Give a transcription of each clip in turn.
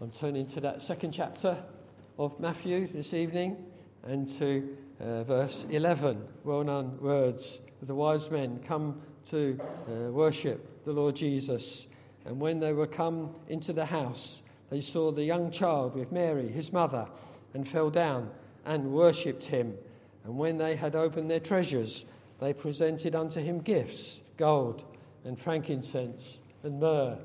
I'm turning to that second chapter of Matthew this evening and to uh, verse 11. Well known words. The wise men come to uh, worship the Lord Jesus. And when they were come into the house, they saw the young child with Mary, his mother, and fell down and worshipped him. And when they had opened their treasures, they presented unto him gifts gold and frankincense and myrrh.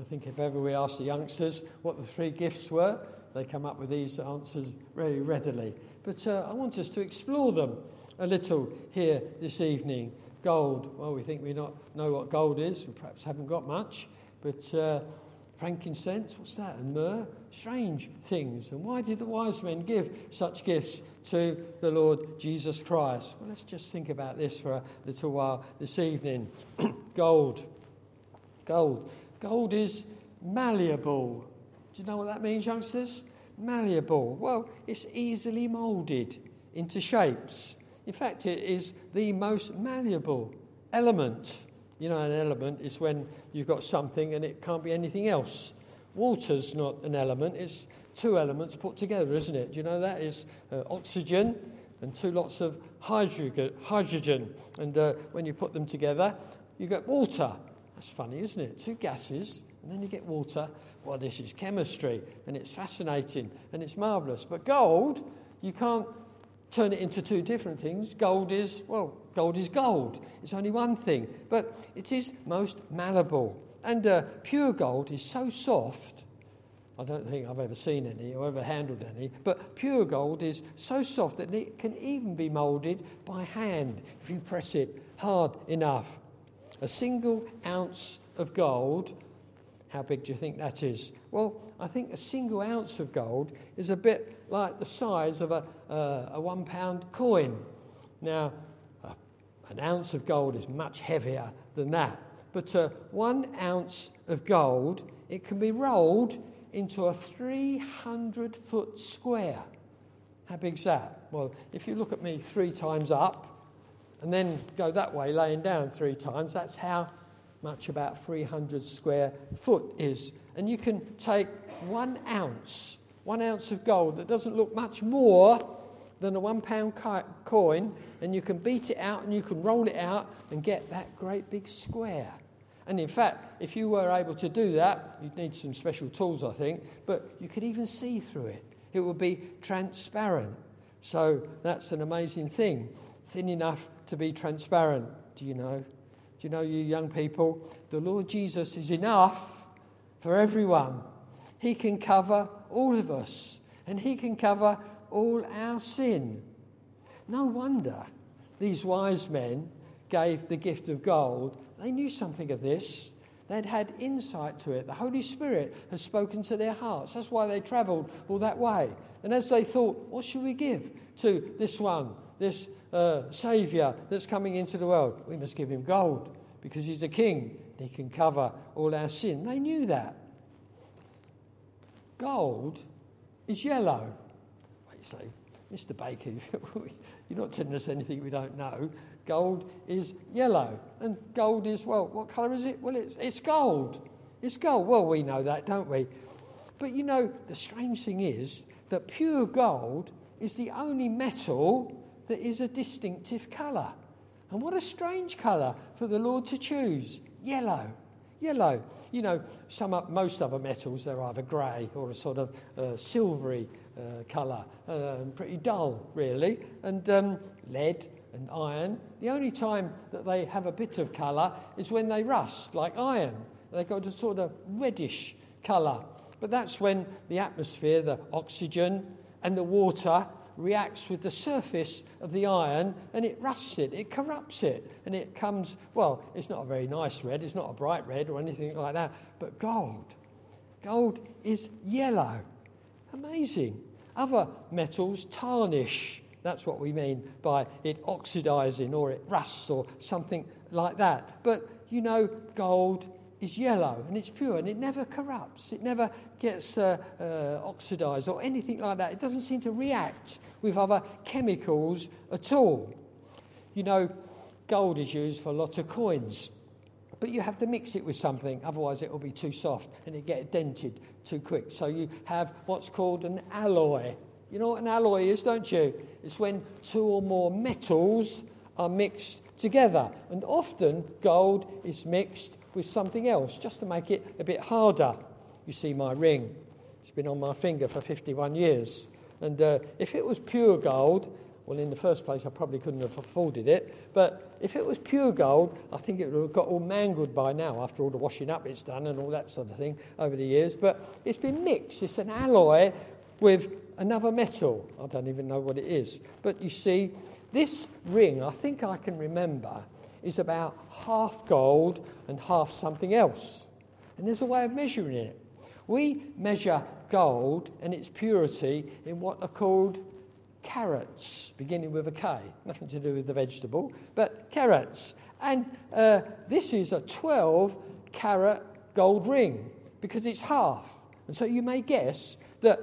I think if ever we ask the youngsters what the three gifts were, they come up with these answers very readily. But uh, I want us to explore them a little here this evening. Gold, well, we think we not know what gold is, we perhaps haven't got much, but uh, frankincense, what's that? And myrrh, strange things. And why did the wise men give such gifts to the Lord Jesus Christ? Well, let's just think about this for a little while this evening. gold. Gold. Gold is malleable. Do you know what that means, youngsters? Malleable. Well, it's easily moulded into shapes. In fact, it is the most malleable element. You know, an element is when you've got something and it can't be anything else. Water's not an element, it's two elements put together, isn't it? Do you know that? It's uh, oxygen and two lots of hydrogen. hydrogen. And uh, when you put them together, you get water. That's funny, isn't it? Two gases, and then you get water. Well, this is chemistry, and it's fascinating, and it's marvellous. But gold, you can't turn it into two different things. Gold is, well, gold is gold. It's only one thing, but it is most malleable. And uh, pure gold is so soft. I don't think I've ever seen any or ever handled any, but pure gold is so soft that it can even be moulded by hand if you press it hard enough. A single ounce of gold, how big do you think that is? Well, I think a single ounce of gold is a bit like the size of a, uh, a one pound coin. Now, uh, an ounce of gold is much heavier than that. But uh, one ounce of gold, it can be rolled into a 300 foot square. How big's that? Well, if you look at me three times up, and then go that way, laying down three times. That's how much about 300 square foot is. And you can take one ounce, one ounce of gold that doesn't look much more than a one pound coin, and you can beat it out and you can roll it out and get that great big square. And in fact, if you were able to do that, you'd need some special tools, I think, but you could even see through it. It would be transparent. So that's an amazing thing. Thin enough to be transparent. Do you know? Do you know, you young people, the Lord Jesus is enough for everyone. He can cover all of us, and He can cover all our sin. No wonder these wise men gave the gift of gold. They knew something of this. They'd had insight to it. The Holy Spirit has spoken to their hearts. That's why they traveled all that way. And as they thought, what should we give to this one, this uh, Saviour that's coming into the world. We must give him gold because he's a king. He can cover all our sin. They knew that. Gold is yellow. Wait, you say, Mr. Baker, you're not telling us anything we don't know. Gold is yellow. And gold is, well, what colour is it? Well, it's, it's gold. It's gold. Well, we know that, don't we? But you know, the strange thing is that pure gold is the only metal that is a distinctive colour. And what a strange colour for the Lord to choose yellow. Yellow. You know, some most other metals, they're either grey or a sort of uh, silvery uh, colour, uh, pretty dull, really. And um, lead and iron, the only time that they have a bit of colour is when they rust, like iron. They go to sort of reddish colour. But that's when the atmosphere, the oxygen, and the water reacts with the surface of the iron and it rusts it, it corrupts it, and it comes, well, it's not a very nice red, it's not a bright red or anything like that, but gold. Gold is yellow. Amazing. Other metals tarnish. That's what we mean by it oxidizing or it rusts or something like that. But you know, gold is yellow and it's pure and it never corrupts. It never gets uh, uh, oxidized or anything like that. It doesn't seem to react with other chemicals at all. You know, gold is used for a lot of coins. but you have to mix it with something, otherwise it will be too soft and it get dented too quick. So you have what's called an alloy. You know what an alloy is, don't you? It's when two or more metals are mixed together. And often gold is mixed with something else just to make it a bit harder. You see my ring. It's been on my finger for 51 years. And uh, if it was pure gold, well, in the first place, I probably couldn't have afforded it. But if it was pure gold, I think it would have got all mangled by now after all the washing up it's done and all that sort of thing over the years. But it's been mixed. It's an alloy with another metal. I don't even know what it is. But you see, this ring, I think I can remember, is about half gold and half something else. And there's a way of measuring it. We measure gold and its purity in what are called carats, beginning with a K, nothing to do with the vegetable, but carats. And uh, this is a 12 carat gold ring because it's half. And so you may guess that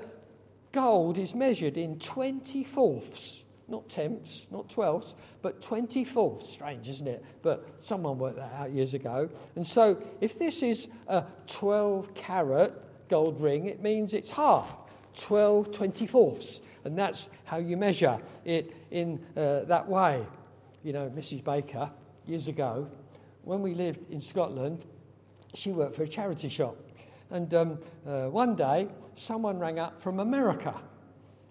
gold is measured in 24ths, not tenths, not twelfths, but 24ths. Strange, isn't it? But someone worked that out years ago. And so if this is a 12 carat gold ring, it means it's half, 12 24ths. And that's how you measure it in uh, that way. You know, Mrs. Baker, years ago, when we lived in Scotland, she worked for a charity shop. And um, uh, one day, someone rang up from America.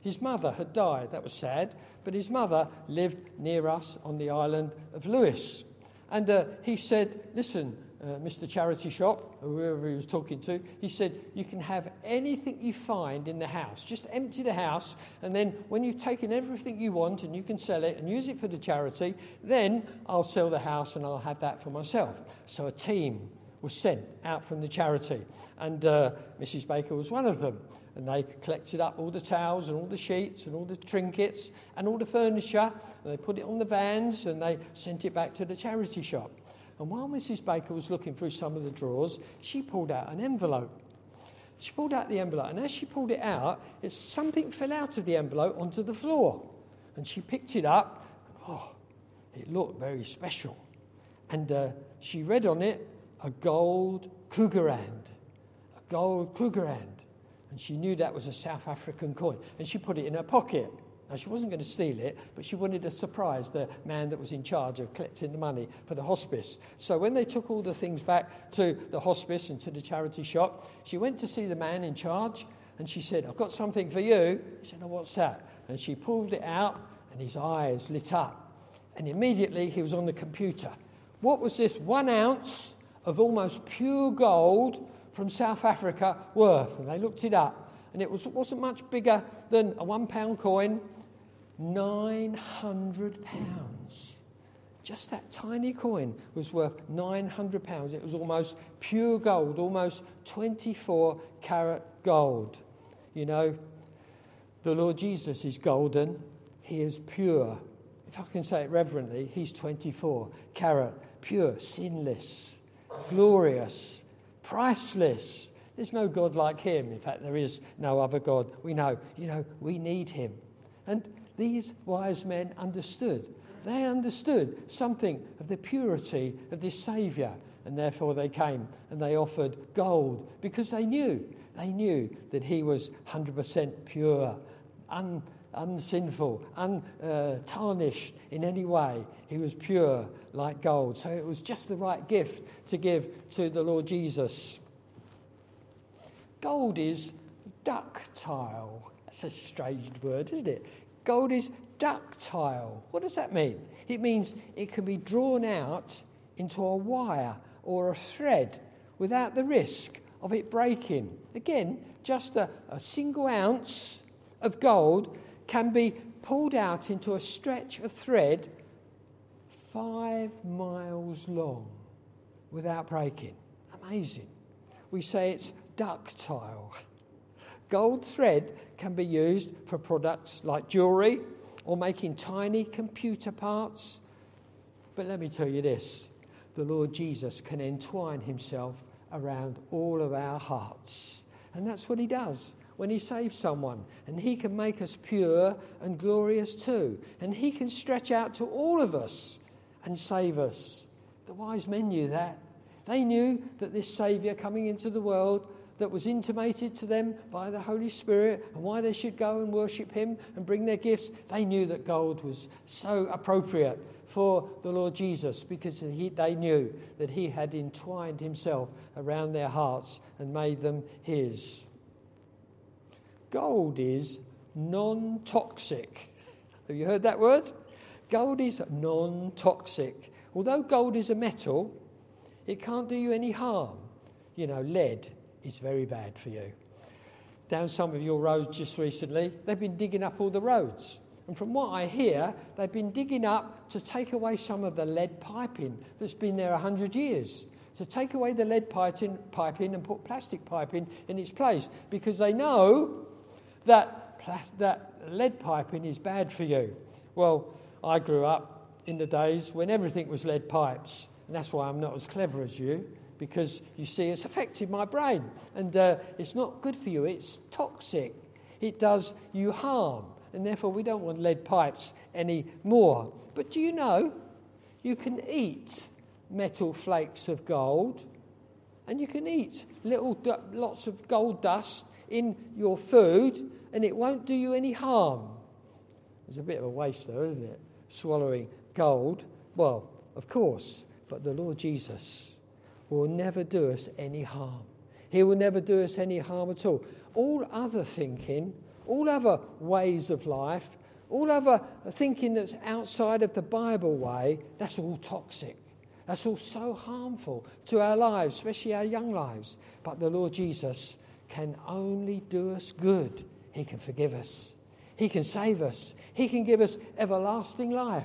His mother had died, that was sad, but his mother lived near us on the island of Lewis. And uh, he said, Listen, uh, Mr. Charity Shop, whoever he was talking to, he said, You can have anything you find in the house. Just empty the house, and then when you've taken everything you want and you can sell it and use it for the charity, then I'll sell the house and I'll have that for myself. So a team was sent out from the charity, and uh, Mrs. Baker was one of them. And they collected up all the towels and all the sheets and all the trinkets and all the furniture, and they put it on the vans and they sent it back to the charity shop. And while Mrs. Baker was looking through some of the drawers, she pulled out an envelope. She pulled out the envelope, and as she pulled it out, it, something fell out of the envelope onto the floor. And she picked it up. Oh, it looked very special. And uh, she read on it a gold Krugerrand, a gold Krugerrand. And she knew that was a South African coin. And she put it in her pocket. Now, she wasn't going to steal it, but she wanted to surprise the man that was in charge of collecting the money for the hospice. So, when they took all the things back to the hospice and to the charity shop, she went to see the man in charge and she said, I've got something for you. He said, Oh, what's that? And she pulled it out and his eyes lit up. And immediately he was on the computer. What was this one ounce of almost pure gold from South Africa worth? And they looked it up. And it was, wasn't much bigger than a one pound coin 900 pounds. Just that tiny coin was worth 900 pounds. It was almost pure gold, almost 24 carat gold. You know, the Lord Jesus is golden, He is pure. If I can say it reverently, He's 24 carat, pure, sinless, glorious, priceless. There's no God like Him. In fact, there is no other God. We know, you know, we need Him. And these wise men understood. They understood something of the purity of this Saviour, and therefore they came and they offered gold because they knew, they knew that he was 100% pure, un, unsinful, untarnished in any way. He was pure like gold. So it was just the right gift to give to the Lord Jesus. Gold is ductile. That's a strange word, isn't it? Gold is ductile. What does that mean? It means it can be drawn out into a wire or a thread without the risk of it breaking. Again, just a, a single ounce of gold can be pulled out into a stretch of thread five miles long without breaking. Amazing. We say it's ductile. Gold thread can be used for products like jewelry or making tiny computer parts. But let me tell you this the Lord Jesus can entwine himself around all of our hearts. And that's what he does when he saves someone. And he can make us pure and glorious too. And he can stretch out to all of us and save us. The wise men knew that. They knew that this Saviour coming into the world that was intimated to them by the Holy Spirit and why they should go and worship Him and bring their gifts, they knew that gold was so appropriate for the Lord Jesus because he, they knew that He had entwined Himself around their hearts and made them His. Gold is non toxic. Have you heard that word? Gold is non toxic. Although gold is a metal, it can't do you any harm. You know, lead is very bad for you. Down some of your roads just recently, they've been digging up all the roads. And from what I hear, they've been digging up to take away some of the lead piping that's been there 100 years. To take away the lead piping, and put plastic piping in its place because they know that, that lead piping is bad for you. Well, I grew up in the days when everything was lead pipes, and that's why I'm not as clever as you because you see, it's affected my brain and uh, it's not good for you. It's toxic, it does you harm, and therefore we don't want lead pipes anymore. But do you know you can eat metal flakes of gold and you can eat little lots of gold dust in your food and it won't do you any harm. It's a bit of a waste, though, isn't it? Swallowing gold. Well, of course, but the Lord Jesus will never do us any harm. He will never do us any harm at all. All other thinking, all other ways of life, all other thinking that's outside of the Bible way, that's all toxic. That's all so harmful to our lives, especially our young lives. But the Lord Jesus can only do us good. He can forgive us, He can save us, He can give us everlasting life.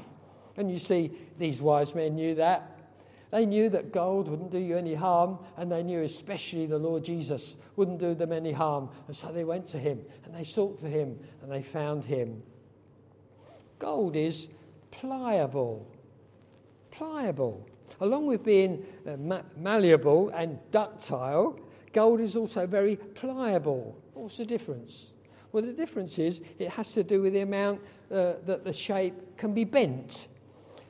And you see, these wise men knew that. They knew that gold wouldn't do you any harm, and they knew especially the Lord Jesus wouldn't do them any harm. And so they went to him and they sought for him and they found him. Gold is pliable. Pliable. Along with being uh, ma- malleable and ductile, gold is also very pliable. What's the difference? Well, the difference is it has to do with the amount uh, that the shape can be bent.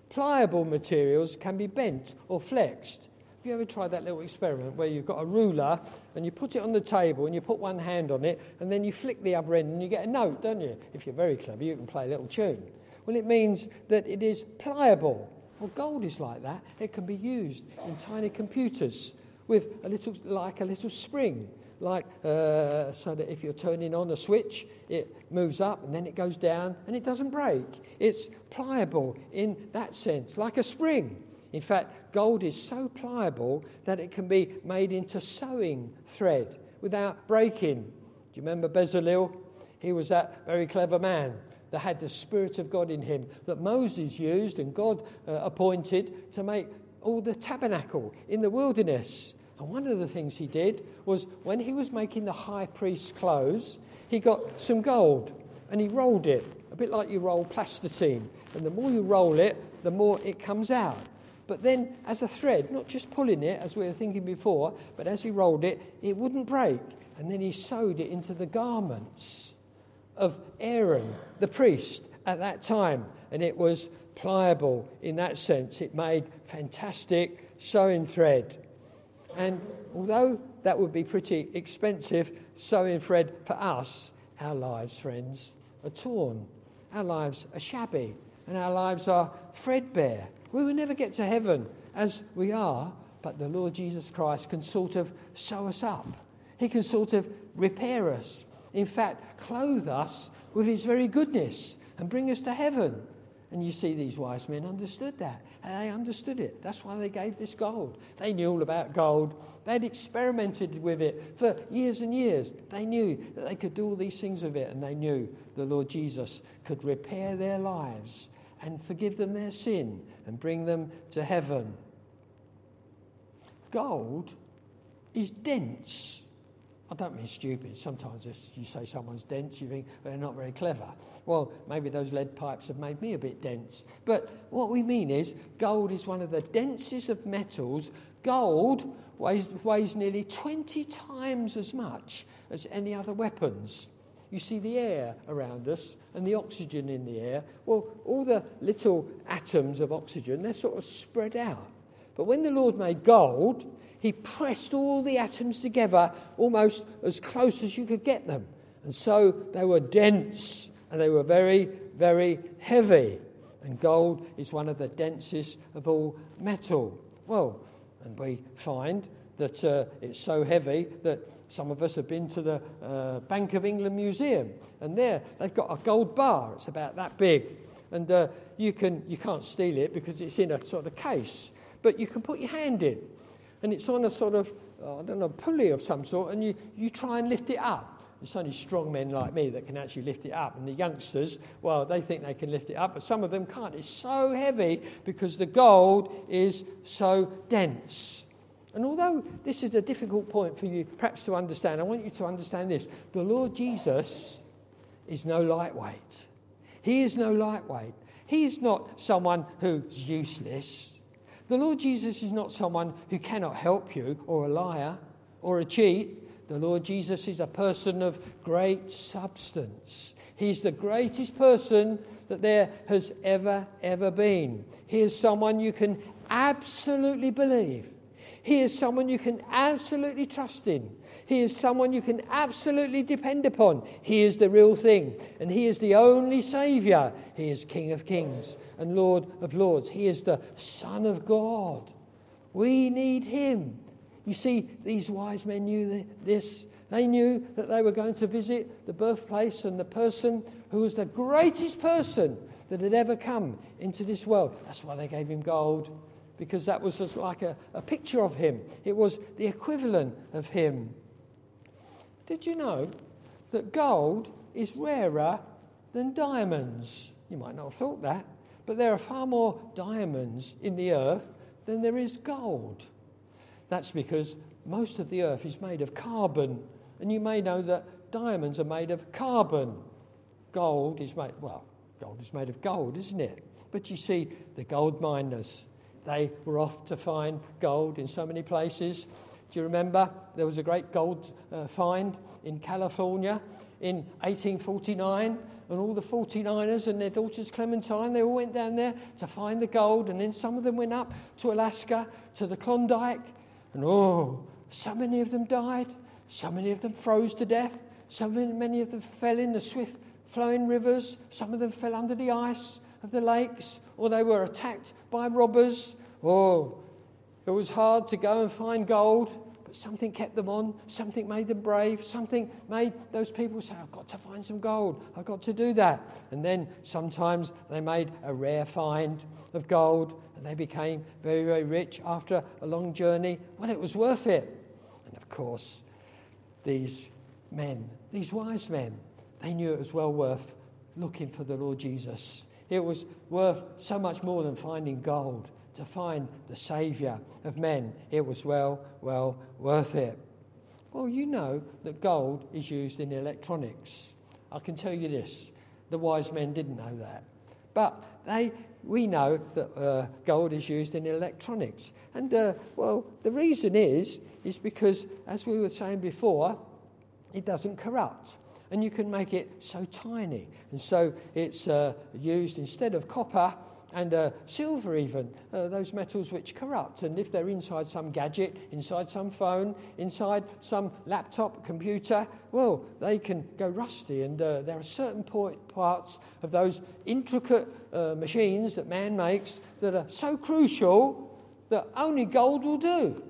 Pliable materials can be bent or flexed. Have you ever tried that little experiment where you've got a ruler and you put it on the table and you put one hand on it and then you flick the other end and you get a note, don't you? If you're very clever, you can play a little tune. Well, it means that it is pliable. Well, gold is like that. It can be used in tiny computers with a little, like a little spring like uh, so that if you're turning on a switch, it moves up and then it goes down and it doesn't break. It's pliable in that sense, like a spring. In fact, gold is so pliable that it can be made into sewing thread without breaking. Do you remember Bezalel? He was that very clever man that had the Spirit of God in him that Moses used and God uh, appointed to make all the tabernacle in the wilderness. And one of the things he did was when he was making the high priest's clothes, he got some gold and he rolled it, a bit like you roll plasticine. And the more you roll it, the more it comes out. But then, as a thread, not just pulling it, as we were thinking before, but as he rolled it, it wouldn't break. And then he sewed it into the garments of Aaron, the priest, at that time. And it was pliable in that sense. It made fantastic sewing thread. And although that would be pretty expensive sewing thread for us, our lives, friends, are torn. Our lives are shabby. And our lives are threadbare. We will never get to heaven as we are, but the Lord Jesus Christ can sort of sew us up. He can sort of repair us. In fact, clothe us with His very goodness and bring us to heaven. And you see, these wise men understood that. They understood it. That's why they gave this gold. They knew all about gold. They'd experimented with it for years and years. They knew that they could do all these things with it, and they knew the Lord Jesus could repair their lives and forgive them their sin and bring them to heaven. Gold is dense. I don't mean stupid. Sometimes if you say someone's dense, you think they're not very clever. Well, maybe those lead pipes have made me a bit dense. But what we mean is gold is one of the densest of metals. Gold weighs, weighs nearly 20 times as much as any other weapons. You see the air around us and the oxygen in the air. Well, all the little atoms of oxygen, they're sort of spread out. But when the Lord made gold, he pressed all the atoms together almost as close as you could get them. And so they were dense and they were very, very heavy. And gold is one of the densest of all metal. Well, and we find that uh, it's so heavy that some of us have been to the uh, Bank of England Museum, and there they've got a gold bar. It's about that big, and uh, you can you can't steal it because it's in a sort of case, but you can put your hand in, and it's on a sort of oh, I don't know pulley of some sort, and you you try and lift it up. It's only strong men like me that can actually lift it up. And the youngsters, well, they think they can lift it up, but some of them can't. It's so heavy because the gold is so dense. And although this is a difficult point for you perhaps to understand, I want you to understand this. The Lord Jesus is no lightweight. He is no lightweight. He is not someone who's useless. The Lord Jesus is not someone who cannot help you or a liar or a cheat. The Lord Jesus is a person of great substance. He's the greatest person that there has ever, ever been. He is someone you can absolutely believe. He is someone you can absolutely trust in. He is someone you can absolutely depend upon. He is the real thing, and He is the only Saviour. He is King of kings and Lord of lords. He is the Son of God. We need Him. You see, these wise men knew this. They knew that they were going to visit the birthplace and the person who was the greatest person that had ever come into this world. That's why they gave him gold, because that was just like a, a picture of him. It was the equivalent of him. Did you know that gold is rarer than diamonds? You might not have thought that, but there are far more diamonds in the earth than there is gold. That's because most of the earth is made of carbon. And you may know that diamonds are made of carbon. Gold is made, well, gold is made of gold, isn't it? But you see, the gold miners, they were off to find gold in so many places. Do you remember there was a great gold uh, find in California in 1849? And all the 49ers and their daughters Clementine, they all went down there to find the gold. And then some of them went up to Alaska, to the Klondike, and oh, so many of them died. So many of them froze to death. So many of them fell in the swift flowing rivers. Some of them fell under the ice of the lakes, or they were attacked by robbers. Oh, it was hard to go and find gold, but something kept them on. Something made them brave. Something made those people say, I've got to find some gold. I've got to do that. And then sometimes they made a rare find of gold and they became very, very rich after a long journey. Well, it was worth it. And of course, these men, these wise men, they knew it was well worth looking for the Lord Jesus. It was worth so much more than finding gold. To find the Saviour of men, it was well, well worth it. Well, you know that gold is used in electronics. I can tell you this the wise men didn't know that. But they we know that uh, gold is used in electronics. And, uh, well, the reason is, is because, as we were saying before, it doesn't corrupt. And you can make it so tiny. And so it's uh, used instead of copper, and uh, silver, even, uh, those metals which corrupt. And if they're inside some gadget, inside some phone, inside some laptop, computer, well, they can go rusty. And uh, there are certain parts of those intricate uh, machines that man makes that are so crucial that only gold will do.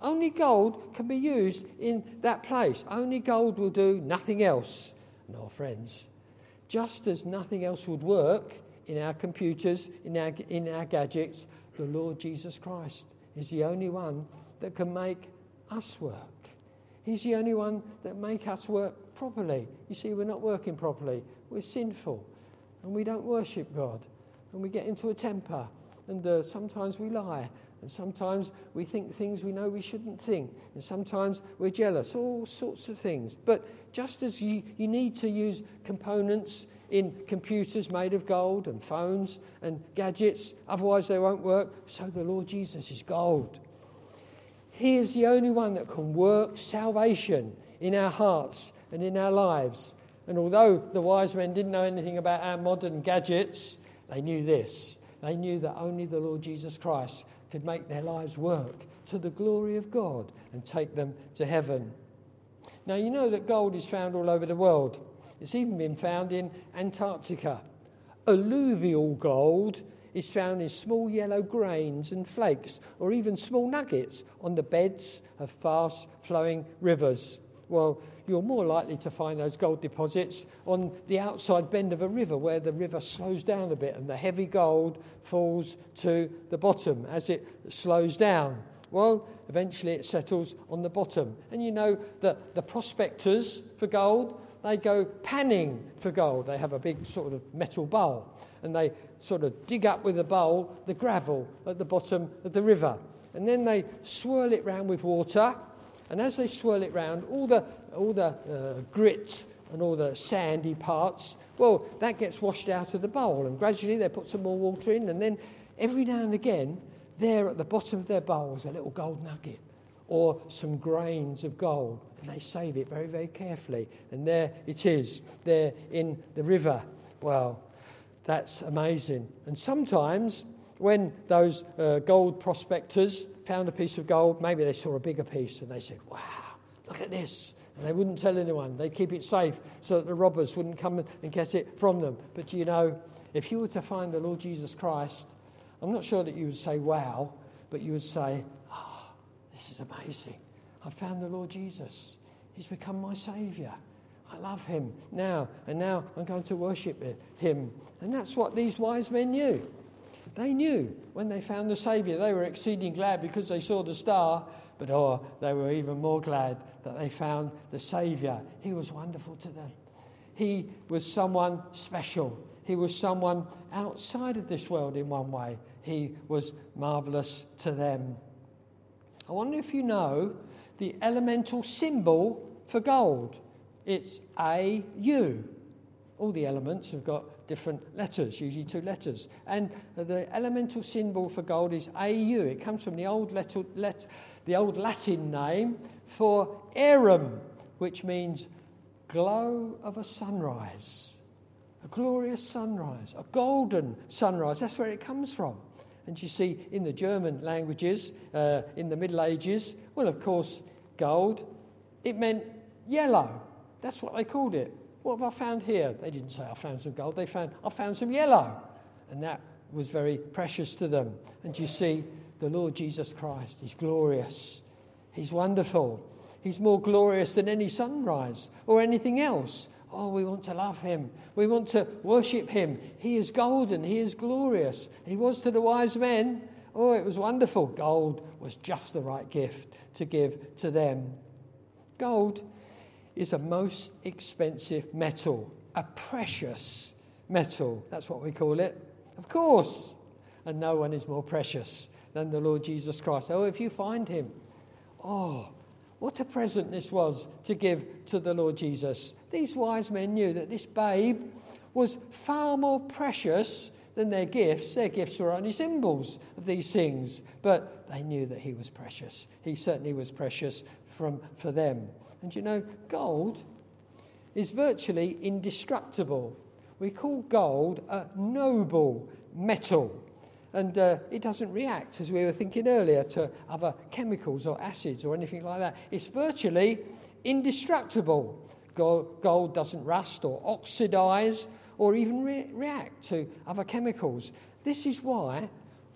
Only gold can be used in that place. Only gold will do, nothing else. No, friends, just as nothing else would work, in our computers, in our, in our gadgets, the Lord Jesus Christ is the only one that can make us work. He's the only one that make us work properly. You see, we're not working properly. We're sinful, and we don't worship God, and we get into a temper, and uh, sometimes we lie, and sometimes we think things we know we shouldn't think, and sometimes we're jealous, all sorts of things. But just as you, you need to use components in computers made of gold and phones and gadgets, otherwise they won't work. So the Lord Jesus is gold. He is the only one that can work salvation in our hearts and in our lives. And although the wise men didn't know anything about our modern gadgets, they knew this. They knew that only the Lord Jesus Christ could make their lives work to the glory of God and take them to heaven. Now, you know that gold is found all over the world. It's even been found in Antarctica. Alluvial gold is found in small yellow grains and flakes, or even small nuggets on the beds of fast flowing rivers. Well, you're more likely to find those gold deposits on the outside bend of a river where the river slows down a bit and the heavy gold falls to the bottom as it slows down. Well, eventually it settles on the bottom. And you know that the prospectors for gold, they go panning for gold. They have a big sort of metal bowl and they sort of dig up with a bowl the gravel at the bottom of the river. And then they swirl it round with water. And as they swirl it round, all the, all the uh, grit and all the sandy parts, well, that gets washed out of the bowl. And gradually they put some more water in. And then every now and again, there at the bottom of their bowl is a little gold nugget or some grains of gold. And they save it very, very carefully. And there it is, there in the river. Well, that's amazing. And sometimes, when those uh, gold prospectors found a piece of gold, maybe they saw a bigger piece and they said, Wow, look at this. And they wouldn't tell anyone. They'd keep it safe so that the robbers wouldn't come and get it from them. But you know, if you were to find the Lord Jesus Christ, I'm not sure that you would say, Wow, but you would say, Oh, this is amazing. I found the Lord Jesus. He's become my Saviour. I love him now, and now I'm going to worship him. And that's what these wise men knew. They knew when they found the Saviour, they were exceeding glad because they saw the star, but oh, they were even more glad that they found the Saviour. He was wonderful to them. He was someone special. He was someone outside of this world in one way. He was marvellous to them. I wonder if you know the elemental symbol for gold. It's A U. All the elements have got different letters, usually two letters. And the elemental symbol for gold is AU. It comes from the old, let, the old Latin name for aurum, which means glow of a sunrise. A glorious sunrise, a golden sunrise. That's where it comes from. And you see, in the German languages, uh, in the Middle Ages, well, of course, gold, it meant yellow. That's what they called it. What have I found here? They didn't say I found some gold. They found I found some yellow, and that was very precious to them. And you see, the Lord Jesus Christ, He's glorious. He's wonderful. He's more glorious than any sunrise or anything else. Oh, we want to love him. We want to worship him. He is golden. He is glorious. He was to the wise men. Oh, it was wonderful. Gold was just the right gift to give to them. Gold is a most expensive metal, a precious metal. That's what we call it. Of course. And no one is more precious than the Lord Jesus Christ. Oh, if you find him, oh, what a present this was to give to the Lord Jesus. These wise men knew that this babe was far more precious than their gifts. Their gifts were only symbols of these things, but they knew that he was precious. He certainly was precious from, for them. And you know, gold is virtually indestructible. We call gold a noble metal. And uh, it doesn't react, as we were thinking earlier, to other chemicals or acids or anything like that. It's virtually indestructible. Gold doesn't rust or oxidize or even re- react to other chemicals. This is why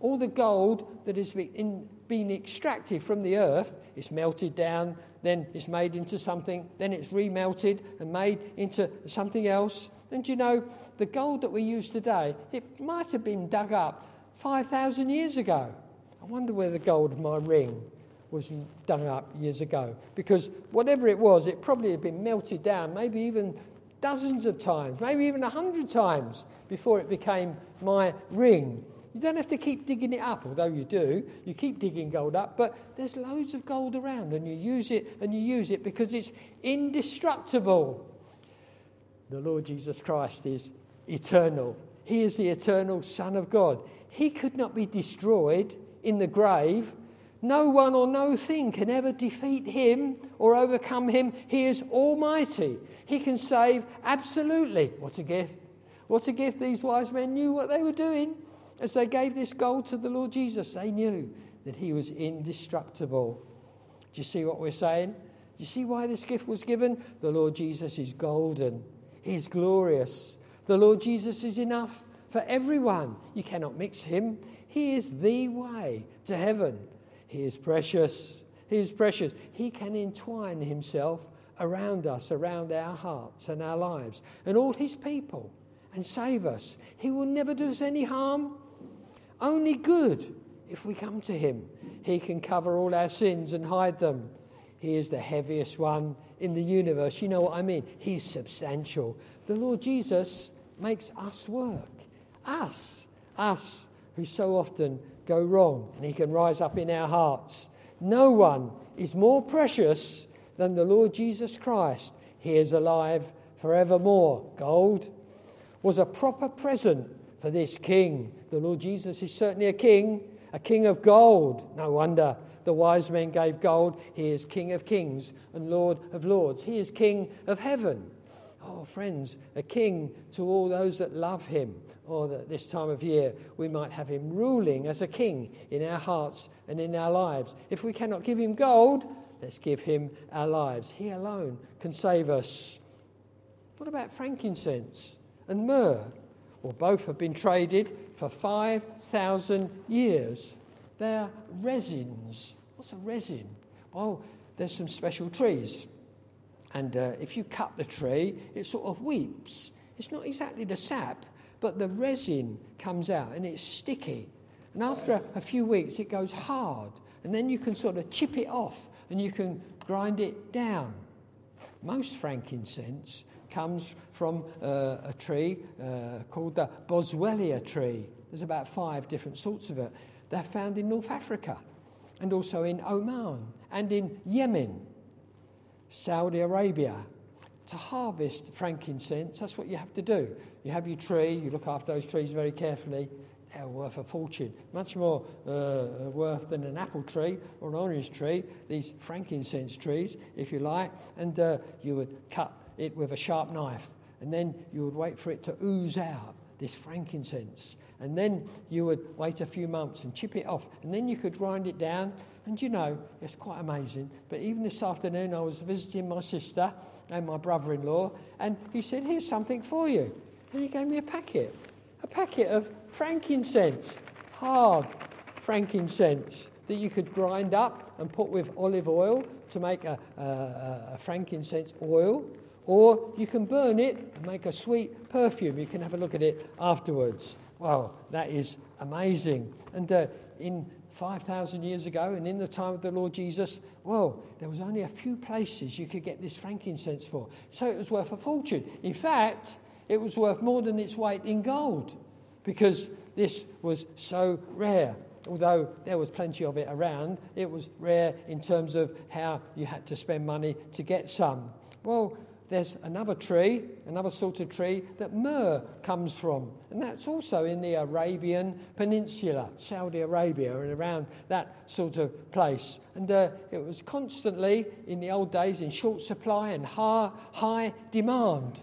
all the gold that has been, been extracted from the earth is melted down, then it's made into something, then it's remelted and made into something else. And you know, the gold that we use today, it might have been dug up 5,000 years ago. I wonder where the gold of my ring was dug up years ago. Because whatever it was, it probably had been melted down, maybe even dozens of times, maybe even a hundred times before it became my ring. You don't have to keep digging it up, although you do. You keep digging gold up, but there's loads of gold around, and you use it and you use it because it's indestructible. The Lord Jesus Christ is eternal. He is the eternal Son of God. He could not be destroyed in the grave. No one or no thing can ever defeat him or overcome him. He is almighty. He can save absolutely. What a gift. What a gift these wise men knew what they were doing As they gave this gold to the Lord Jesus, they knew that he was indestructible. Do you see what we're saying? Do you see why this gift was given? The Lord Jesus is golden, he's glorious. The Lord Jesus is enough for everyone. You cannot mix him. He is the way to heaven. He is precious. He is precious. He can entwine himself around us, around our hearts and our lives, and all his people, and save us. He will never do us any harm, only good if we come to him. He can cover all our sins and hide them. He is the heaviest one in the universe. You know what I mean? He's substantial. The Lord Jesus makes us work. Us. Us who so often go wrong. And He can rise up in our hearts. No one is more precious than the Lord Jesus Christ. He is alive forevermore. Gold was a proper present for this king. The Lord Jesus is certainly a king, a king of gold. No wonder the wise men gave gold. He is King of kings and Lord of lords. He is King of heaven. Oh, friends, a king to all those that love him. Or that this time of year we might have him ruling as a king in our hearts and in our lives. If we cannot give him gold, let's give him our lives. He alone can save us. What about frankincense and myrrh? Well, both have been traded for 5,000 years. They're resins. What's a resin? Well, there's some special trees and uh, if you cut the tree, it sort of weeps. It's not exactly the sap, but the resin comes out and it's sticky. And after a, a few weeks, it goes hard. And then you can sort of chip it off and you can grind it down. Most frankincense comes from uh, a tree uh, called the Boswellia tree. There's about five different sorts of it. They're found in North Africa and also in Oman and in Yemen. Saudi Arabia. To harvest frankincense, that's what you have to do. You have your tree, you look after those trees very carefully. They're worth a fortune, much more uh, worth than an apple tree or an orange tree, these frankincense trees, if you like. And uh, you would cut it with a sharp knife, and then you would wait for it to ooze out this frankincense. And then you would wait a few months and chip it off. And then you could grind it down. And you know, it's quite amazing. But even this afternoon, I was visiting my sister and my brother in law. And he said, Here's something for you. And he gave me a packet a packet of frankincense, hard frankincense that you could grind up and put with olive oil to make a, a, a frankincense oil or you can burn it and make a sweet perfume. You can have a look at it afterwards. Wow, that is amazing. And uh, in 5,000 years ago and in the time of the Lord Jesus, well, there was only a few places you could get this frankincense for. So it was worth a fortune. In fact, it was worth more than its weight in gold because this was so rare. Although there was plenty of it around, it was rare in terms of how you had to spend money to get some. Well, there's another tree, another sort of tree that myrrh comes from. And that's also in the Arabian Peninsula, Saudi Arabia, and around that sort of place. And uh, it was constantly, in the old days, in short supply and high, high demand.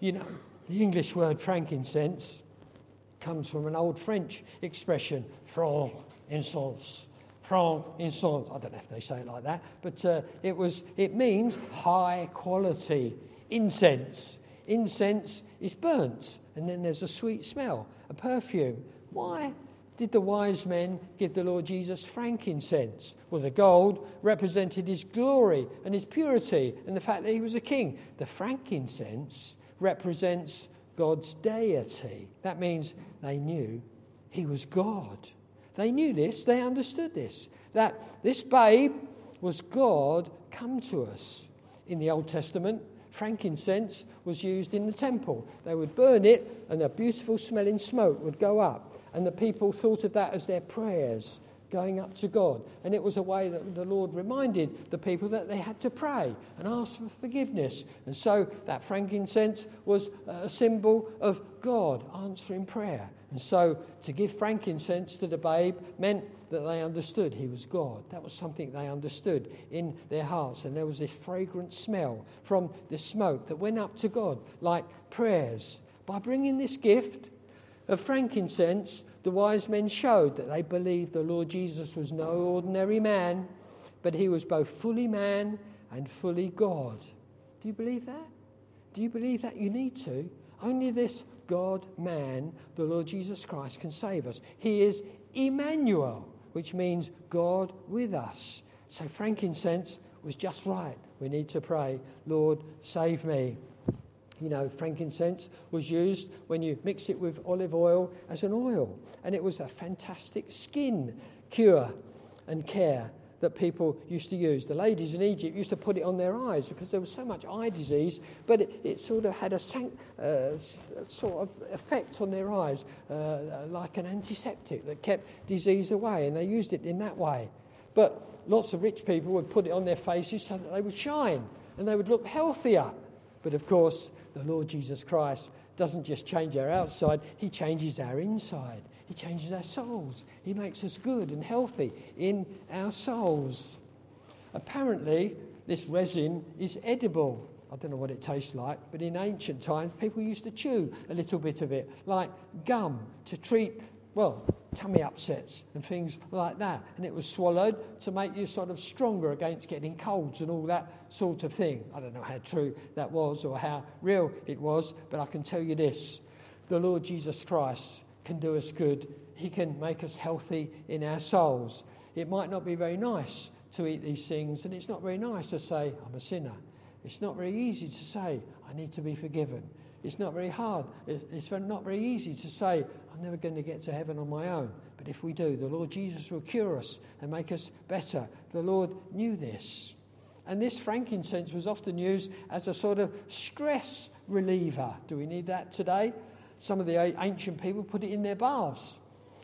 You know, the English word frankincense comes from an old French expression, franc-incense franc-incense. I don't know if they say it like that, but uh, it, was, it means high quality incense. Incense is burnt, and then there's a sweet smell, a perfume. Why did the wise men give the Lord Jesus frankincense? Well, the gold represented his glory and his purity and the fact that he was a king. The frankincense represents God's deity. That means they knew he was God. They knew this, they understood this, that this babe was God come to us. In the Old Testament, frankincense was used in the temple. They would burn it, and a beautiful smelling smoke would go up. And the people thought of that as their prayers going up to God. And it was a way that the Lord reminded the people that they had to pray and ask for forgiveness. And so that frankincense was a symbol of God answering prayer. And so to give frankincense to the babe meant that they understood he was God. That was something they understood in their hearts. And there was this fragrant smell from the smoke that went up to God like prayers. By bringing this gift, of frankincense, the wise men showed that they believed the Lord Jesus was no ordinary man, but he was both fully man and fully God. Do you believe that? Do you believe that? You need to. Only this God man, the Lord Jesus Christ, can save us. He is Emmanuel, which means God with us. So frankincense was just right. We need to pray, Lord, save me. You know, frankincense was used when you mix it with olive oil as an oil, and it was a fantastic skin cure and care that people used to use. The ladies in Egypt used to put it on their eyes because there was so much eye disease, but it, it sort of had a sank, uh, sort of effect on their eyes, uh, like an antiseptic that kept disease away, and they used it in that way. But lots of rich people would put it on their faces so that they would shine and they would look healthier. But of course, the Lord Jesus Christ doesn't just change our outside, He changes our inside. He changes our souls. He makes us good and healthy in our souls. Apparently, this resin is edible. I don't know what it tastes like, but in ancient times, people used to chew a little bit of it, like gum, to treat, well, tummy upsets and things like that. And it was swallowed to make you sort of stronger against getting colds and all that sort of thing. I don't know how true that was or how real it was, but I can tell you this the Lord Jesus Christ can do us good. He can make us healthy in our souls. It might not be very nice to eat these things, and it's not very nice to say, I'm a sinner. It's not very easy to say, I need to be forgiven. It's not very hard. It's not very easy to say, I'm never going to get to heaven on my own. But if we do, the Lord Jesus will cure us and make us better. The Lord knew this. And this frankincense was often used as a sort of stress reliever. Do we need that today? Some of the ancient people put it in their baths,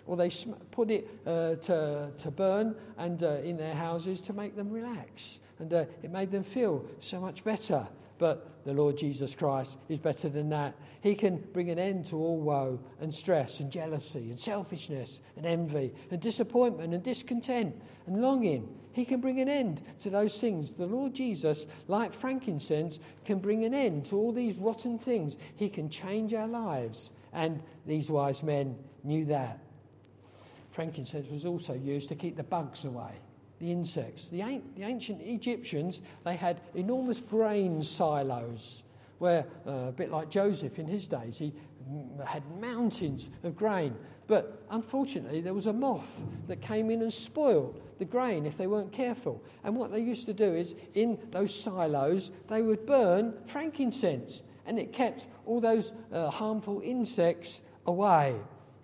or they put it uh, to, to burn and uh, in their houses to make them relax. And uh, it made them feel so much better. But the Lord Jesus Christ is better than that. He can bring an end to all woe and stress and jealousy and selfishness and envy and disappointment and discontent and longing. He can bring an end to those things. The Lord Jesus, like frankincense, can bring an end to all these rotten things. He can change our lives. And these wise men knew that. Frankincense was also used to keep the bugs away the insects. The, the ancient Egyptians, they had enormous grain silos where, uh, a bit like Joseph in his days, he had mountains of grain. But unfortunately, there was a moth that came in and spoiled the grain if they weren't careful. And what they used to do is, in those silos, they would burn frankincense, and it kept all those uh, harmful insects away.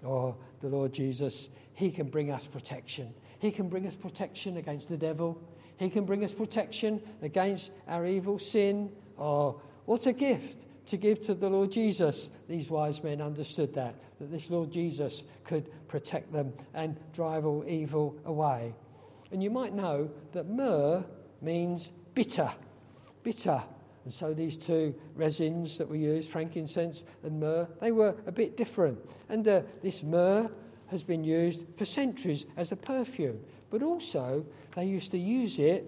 Oh, the Lord Jesus, He can bring us protection. He can bring us protection against the devil. He can bring us protection against our evil sin. Oh, what a gift to give to the Lord Jesus. These wise men understood that, that this Lord Jesus could protect them and drive all evil away. And you might know that myrrh means bitter. Bitter. And so these two resins that we use, frankincense and myrrh, they were a bit different. And uh, this myrrh has been used for centuries as a perfume. But also, they used to use it,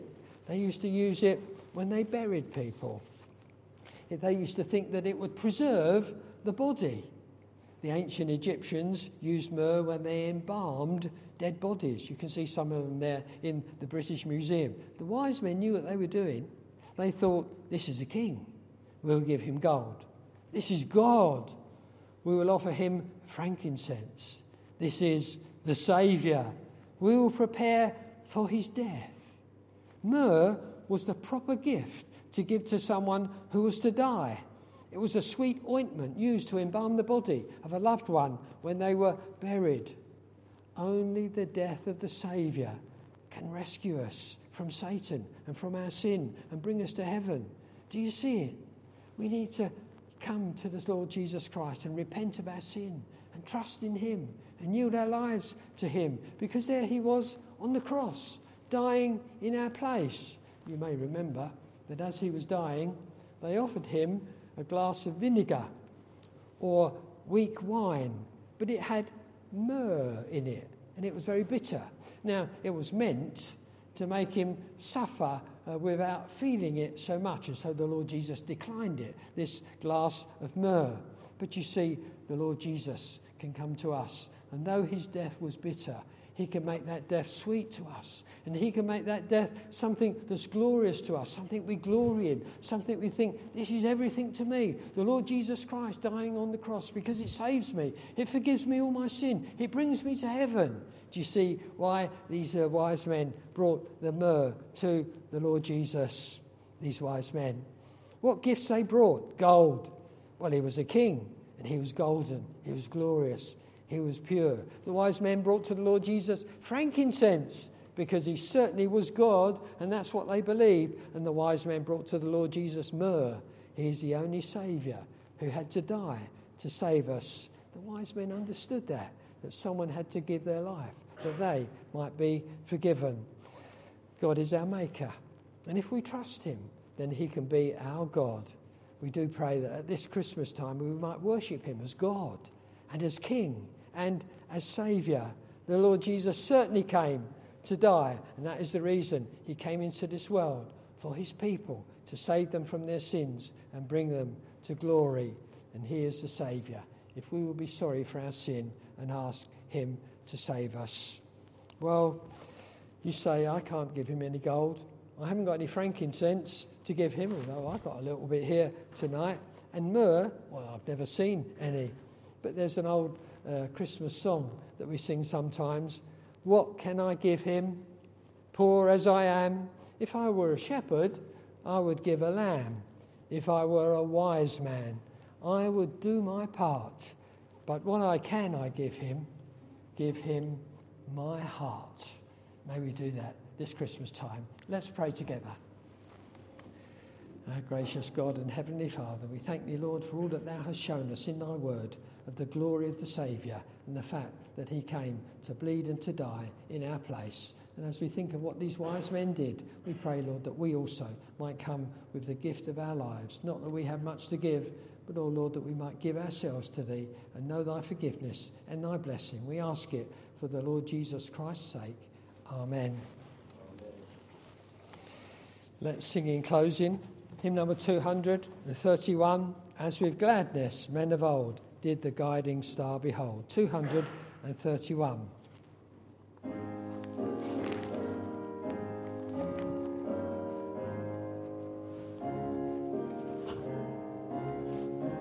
they used to use it when they buried people. They used to think that it would preserve the body. The ancient Egyptians used myrrh when they embalmed dead bodies. You can see some of them there in the British Museum. The wise men knew what they were doing. They thought, this is a king. We'll give him gold. This is God. We will offer him frankincense. This is the Saviour. We will prepare for his death. Myrrh was the proper gift to give to someone who was to die. It was a sweet ointment used to embalm the body of a loved one when they were buried. Only the death of the Saviour can rescue us from Satan and from our sin and bring us to heaven. Do you see it? We need to come to this Lord Jesus Christ and repent of our sin and trust in Him and yield our lives to Him because there He was on the cross, dying in our place. You may remember that as He was dying, they offered Him a glass of vinegar or weak wine, but it had myrrh in it and it was very bitter. Now, it was meant to make him suffer uh, without feeling it so much, and so the Lord Jesus declined it, this glass of myrrh. But you see, the Lord Jesus can come to us. And though his death was bitter, he can make that death sweet to us. And He can make that death something that's glorious to us, something we glory in, something we think, this is everything to me. The Lord Jesus Christ dying on the cross because it saves me, it forgives me all my sin, it brings me to heaven. Do you see why these uh, wise men brought the myrrh to the Lord Jesus? These wise men. What gifts they brought? Gold. Well, he was a king and he was golden, he was glorious. He was pure. The wise men brought to the Lord Jesus frankincense because he certainly was God, and that's what they believed. And the wise men brought to the Lord Jesus myrrh. He is the only Saviour who had to die to save us. The wise men understood that, that someone had to give their life, that they might be forgiven. God is our Maker. And if we trust Him, then He can be our God. We do pray that at this Christmas time we might worship Him as God and as King and as Saviour. The Lord Jesus certainly came to die, and that is the reason he came into this world for his people to save them from their sins and bring them to glory. And he is the Saviour. If we will be sorry for our sin and ask him to save us. Well, you say, I can't give him any gold. I haven't got any frankincense to give him, although I've got a little bit here tonight. And myrrh, well, I've never seen any. But there's an old uh, Christmas song that we sing sometimes. What can I give him? Poor as I am. If I were a shepherd, I would give a lamb. If I were a wise man, I would do my part. But what I can, I give him, give him my heart. May we do that this Christmas time. Let's pray together. Our gracious God and Heavenly Father, we thank Thee, Lord, for all that Thou hast shown us in Thy word of the glory of the Saviour and the fact that He came to bleed and to die in our place. And as we think of what these wise men did, we pray, Lord, that we also might come with the gift of our lives. Not that we have much to give, but, oh Lord, that we might give ourselves to Thee and know Thy forgiveness and Thy blessing. We ask it for the Lord Jesus Christ's sake. Amen. Let's sing in closing. Hymn number 231 As with gladness men of old did the guiding star behold. 231.